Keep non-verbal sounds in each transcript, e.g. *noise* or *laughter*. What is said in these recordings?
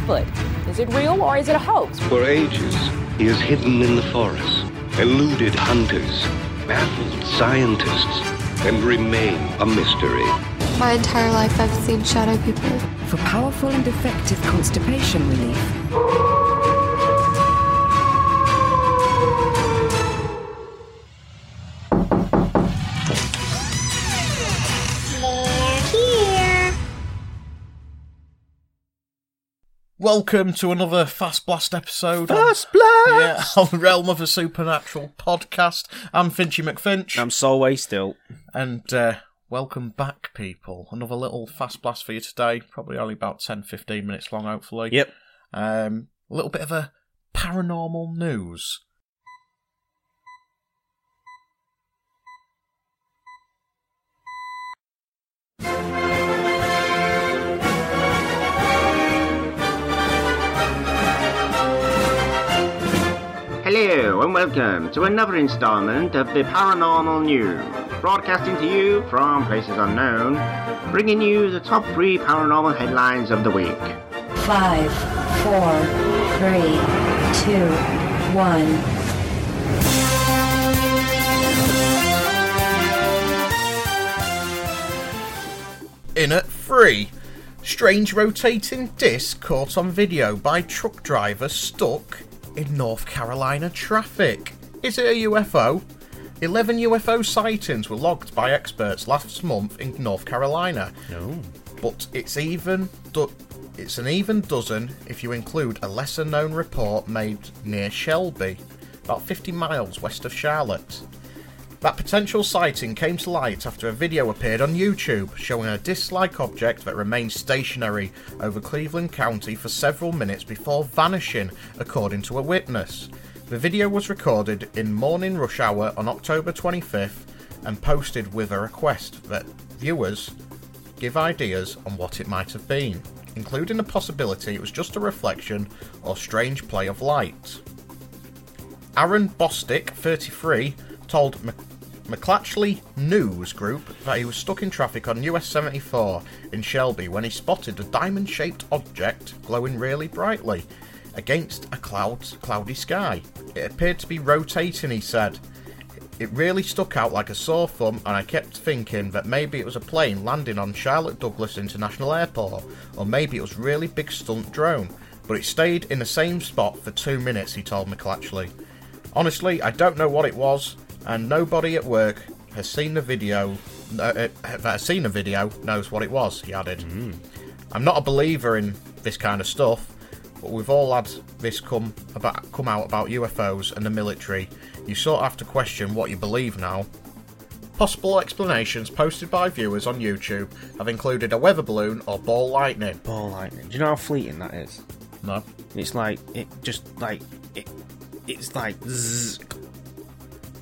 Bigfoot. Is it real or is it a hoax? For ages, he has hidden in the forest, eluded hunters, baffled scientists, and remained a mystery. My entire life I've seen shadow people. For powerful and effective constipation relief, Welcome to another Fast Blast episode. Fast Blast! Yeah, *laughs* on Realm of a Supernatural podcast. I'm Finchy McFinch. I'm Solway still. and uh, welcome back, people. Another little Fast Blast for you today. Probably only about 10 15 minutes long, hopefully. Yep. Um, a little bit of a paranormal news. And welcome to another installment of the Paranormal News, broadcasting to you from places unknown, bringing you the top three paranormal headlines of the week. five, four, three, two, one. In at three, strange rotating disc caught on video by truck driver stuck in North Carolina traffic. Is it a UFO? 11 UFO sightings were logged by experts last month in North Carolina. No. But it's even do- it's an even dozen if you include a lesser known report made near Shelby, about 50 miles west of Charlotte. That potential sighting came to light after a video appeared on YouTube showing a disc like object that remained stationary over Cleveland County for several minutes before vanishing, according to a witness. The video was recorded in morning rush hour on October 25th and posted with a request that viewers give ideas on what it might have been, including the possibility it was just a reflection or strange play of light. Aaron Bostick, 33, told McClatchley News Group that he was stuck in traffic on US 74 in Shelby when he spotted a diamond shaped object glowing really brightly against a cloud, cloudy sky. It appeared to be rotating, he said. It really stuck out like a sore thumb, and I kept thinking that maybe it was a plane landing on Charlotte Douglas International Airport, or maybe it was really big stunt drone. But it stayed in the same spot for two minutes, he told McClatchley. Honestly, I don't know what it was, and nobody at work has seen the video. Uh, that has seen the video knows what it was. He added. I'm not a believer in this kind of stuff, but we've all had this come about come out about UFOs and the military. You sort of have to question what you believe now. Possible explanations posted by viewers on YouTube have included a weather balloon or ball lightning. Ball lightning. Do you know how fleeting that is? No. It's like it just like it. It's like zzz.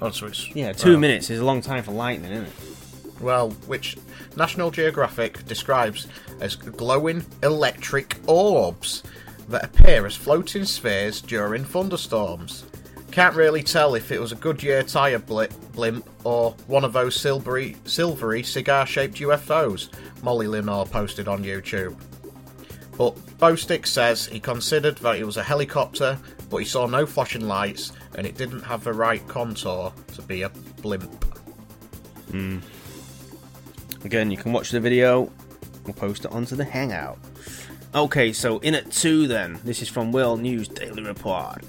Oh, so it's yeah, two well, minutes is a long time for lightning, isn't it? Well, which National Geographic describes as glowing electric orbs that appear as floating spheres during thunderstorms. Can't really tell if it was a Goodyear tyre bli- blimp or one of those silvery, silvery cigar-shaped UFOs. Molly Lenore posted on YouTube. But Bostick says he considered that it was a helicopter, but he saw no flashing lights and it didn't have the right contour to be a blimp. Hmm. Again, you can watch the video. We'll post it onto the Hangout. Okay, so in at two then. This is from World News Daily Report.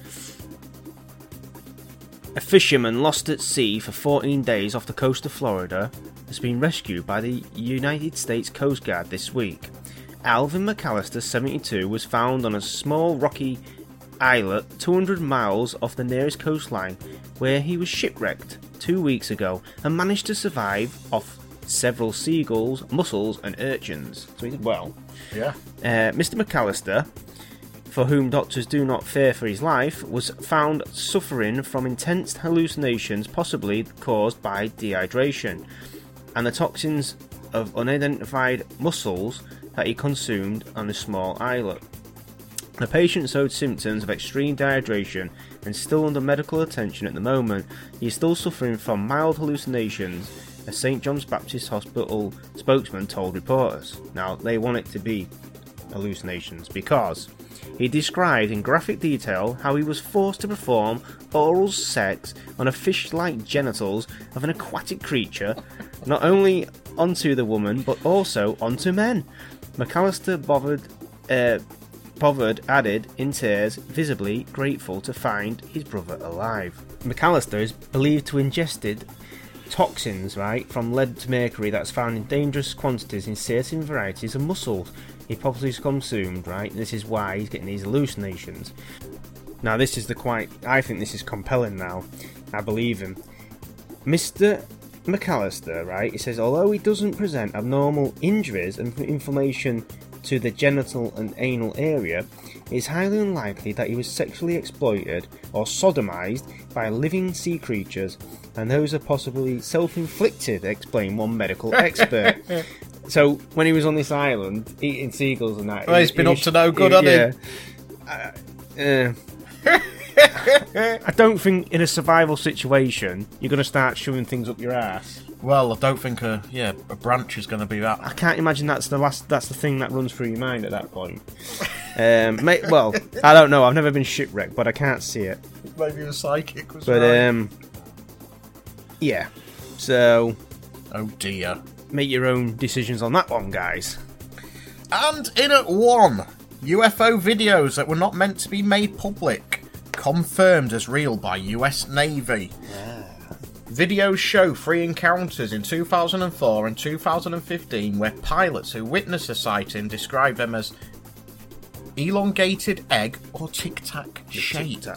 A fisherman lost at sea for 14 days off the coast of Florida has been rescued by the United States Coast Guard this week. Alvin McAllister, 72, was found on a small rocky islet 200 miles off the nearest coastline where he was shipwrecked two weeks ago and managed to survive off several seagulls, mussels, and urchins. So he did well. Yeah. Uh, Mr. McAllister, for whom doctors do not fear for his life, was found suffering from intense hallucinations, possibly caused by dehydration, and the toxins of unidentified mussels that he consumed on a small islet. The patient showed symptoms of extreme dehydration and still under medical attention at the moment. He is still suffering from mild hallucinations, a St John's Baptist Hospital spokesman told reporters. Now, they want it to be hallucinations because he described in graphic detail how he was forced to perform oral sex on a fish like genitals of an aquatic creature, not only onto the woman but also onto men. McAllister bothered. Uh, Bothered added in tears, visibly grateful to find his brother alive. McAllister is believed to have ingested toxins, right, from lead to mercury that's found in dangerous quantities in certain varieties of mussels he probably consumed, right? This is why he's getting these hallucinations. Now, this is the quite. I think this is compelling now. I believe him. Mr. McAllister, right? He says, although he doesn't present abnormal injuries and inflammation to the genital and anal area, it is highly unlikely that he was sexually exploited or sodomized by living sea creatures, and those are possibly self inflicted, explained one medical *laughs* expert. so, when he was on this island eating seagulls and that. Well, he's been up to no good, hasn't he? Uh, I don't think in a survival situation you're going to start shoving things up your ass. Well, I don't think a yeah a branch is going to be that. I can't imagine that's the last. That's the thing that runs through your mind at that point. um, may, well, I don't know. I've never been shipwrecked, but I can't see it. Maybe a psychic was But right. um, yeah. So oh dear. make your own decisions on that one, guys. And in at one, UFO videos that were not meant to be made public confirmed as real by US Navy. Videos show three encounters in 2004 and 2015 where pilots who witnessed the sighting describe them as elongated egg or tic tac shaped.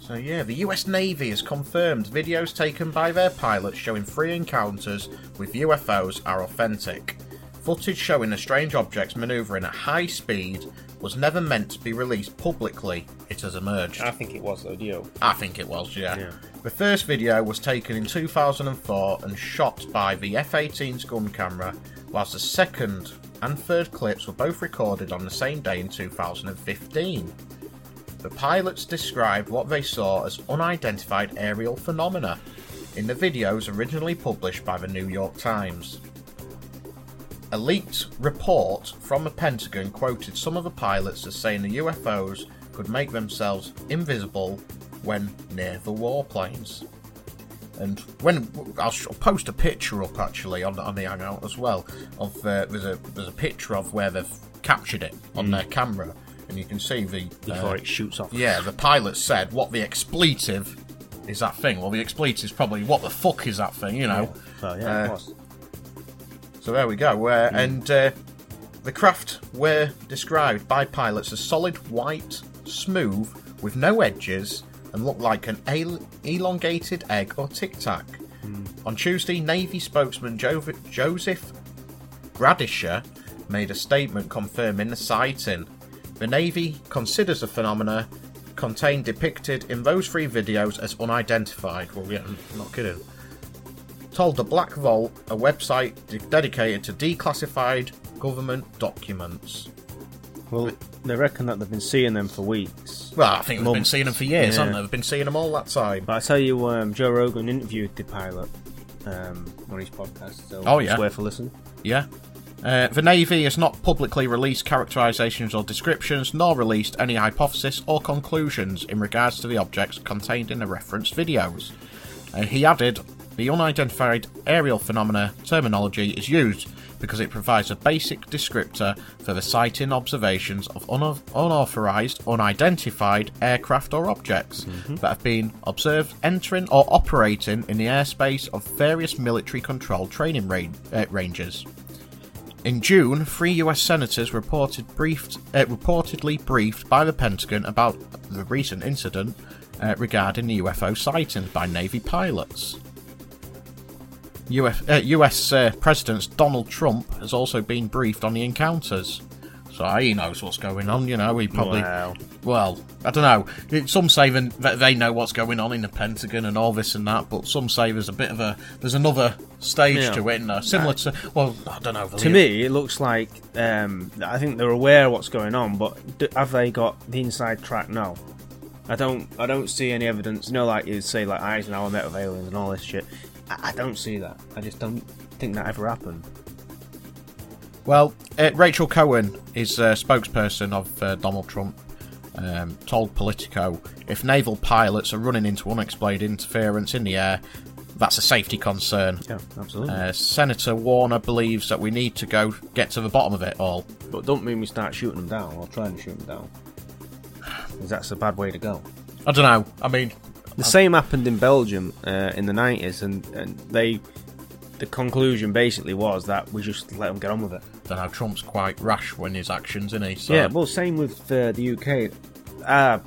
So yeah, the US Navy has confirmed videos taken by their pilots showing three encounters with UFOs are authentic. Footage showing the strange objects maneuvering at high speed was never meant to be released publicly. It has emerged. I think it was though, Dio. I think it was, yeah. Yeah. The first video was taken in 2004 and shot by the F 18's gun camera, whilst the second and third clips were both recorded on the same day in 2015. The pilots described what they saw as unidentified aerial phenomena in the videos originally published by the New York Times. A leaked report from the Pentagon quoted some of the pilots as saying the UFOs could make themselves invisible when near the warplanes. And when I'll, sh- I'll post a picture up actually on on the hangout as well of uh, there's a there's a picture of where they've captured it on their camera, and you can see the Before uh, it shoots off. yeah, the pilot said what the expletive is that thing. Well, the expletive is probably what the fuck is that thing, you know. Well, yeah, Uh, of course. So there we go. Uh, And uh, the craft were described by pilots as solid white, smooth, with no edges, and looked like an el- elongated egg or tic tac. On Tuesday, Navy spokesman Jo- Joseph Gradisher made a statement confirming the sighting. The Navy considers the phenomena contained depicted in those three videos as unidentified. Well, yeah, I'm not kidding told the Black Vault, a website de- dedicated to declassified government documents. Well, they reckon that they've been seeing them for weeks. Well, I think we've been Months. seeing them for years, Yeah. haven't they? We've been seeing them all that time. But I tell you, um, Joe Rogan interviewed the pilot um, on his podcast, so Oh, it's yeah. worth a listen. Yeah. Uh, the Navy has not publicly released characterizations or descriptions, nor released any hypothesis or conclusions in regards to the objects contained in the referenced videos. Uh, he added, the unidentified aerial phenomena terminology is used because it provides a basic descriptor for the sighting observations of un- unauthorized, unidentified aircraft or objects that have been observed entering or operating in the airspace of various military controlled training uh, ranges. In June, three US senators reported briefed, uh, reportedly briefed by the Pentagon about the recent incident uh, regarding the UFO sightings by Navy pilots. US, uh, US uh, President Donald Trump has also been briefed on the encounters. So he knows what's going on, you know. He probably. Wow. Well, I don't know. Some say that they know what's going on in the Pentagon and all this and that, but some say there's a bit of a. There's another stage Yeah. to it, there? Similar to. Well, I don't know. To me, it looks like um, I think they're aware of what's going on, but d- have they got the inside track? No. I don't. I don't see any evidence. You know, like you say, like Eisenhower met with aliens and all this shit. I, I don't see that. I just don't think that ever happened. Well, uh, Rachel Cohen is a spokesperson of uh, Donald Trump. Um, told Politico if naval pilots are running into unexplained interference in the air, that's a safety concern. Yeah, absolutely. Uh, Senator Warner believes that we need to go get to the bottom of it all. but don't mean we start shooting them down or trying to shoot them down. 'Cause that's a bad way to go. I don't know. I mean, The same happened in Belgium uh, in the 90s, and, and they. The conclusion basically was that we just let them get on with it. Don't know. Trump's quite rash when his actions, isn't he? So, Yeah, well, same with uh, the UK. Our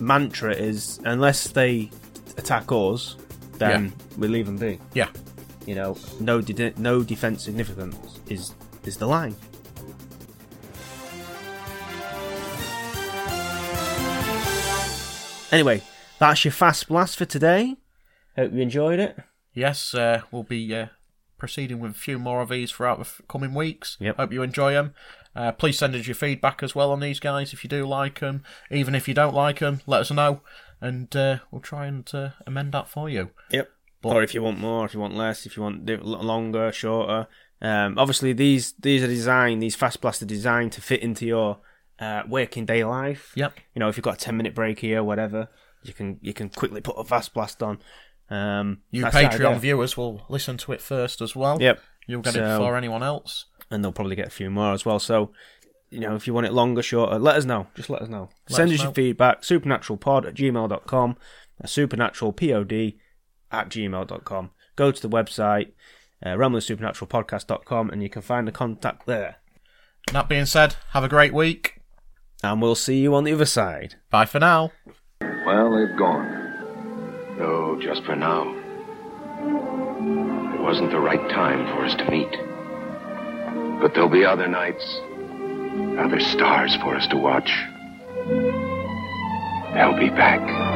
mantra is unless they attack us, then we leave them be. yeah. You know, no de- no defense significance is is the line. Anyway, that's your fast blast for today. Hope you enjoyed it. Yes, uh, we'll be uh, proceeding with a few more of these throughout the f- coming weeks. Yep. Hope you enjoy them. Uh, please send us your feedback as well on these guys if you do like them. Even if you don't like them, let us know, and uh, we'll try and uh, amend that for you. Yep. or if you want more, if you want less, if you want di- longer, shorter. Um, obviously, these these are designed. These fast blasts are designed to fit into your uh, working day life. Yep. You know, if you've got a ten minute break here, whatever, you can you can quickly put a fast blast on. Um, You Patreon viewers will listen to it first as well. Yep. You'll get it So- before anyone else. and they'll probably get a few more as well. So, you know, if you want it longer, shorter, let us know. Just let us know. Let Send us us your feedback. Supernaturalpod at gmail.com. Supernaturalpod at gmail.com. Go to the website, uh, realmthesupernaturalpodcast.com, and you can find the contact there. That being said, have a great week. And we'll see you on the other side. Bye for now. Well, they've gone. No, just for now. It wasn't the right time for us to meet. But there'll be other nights, other stars for us to watch. They'll be back.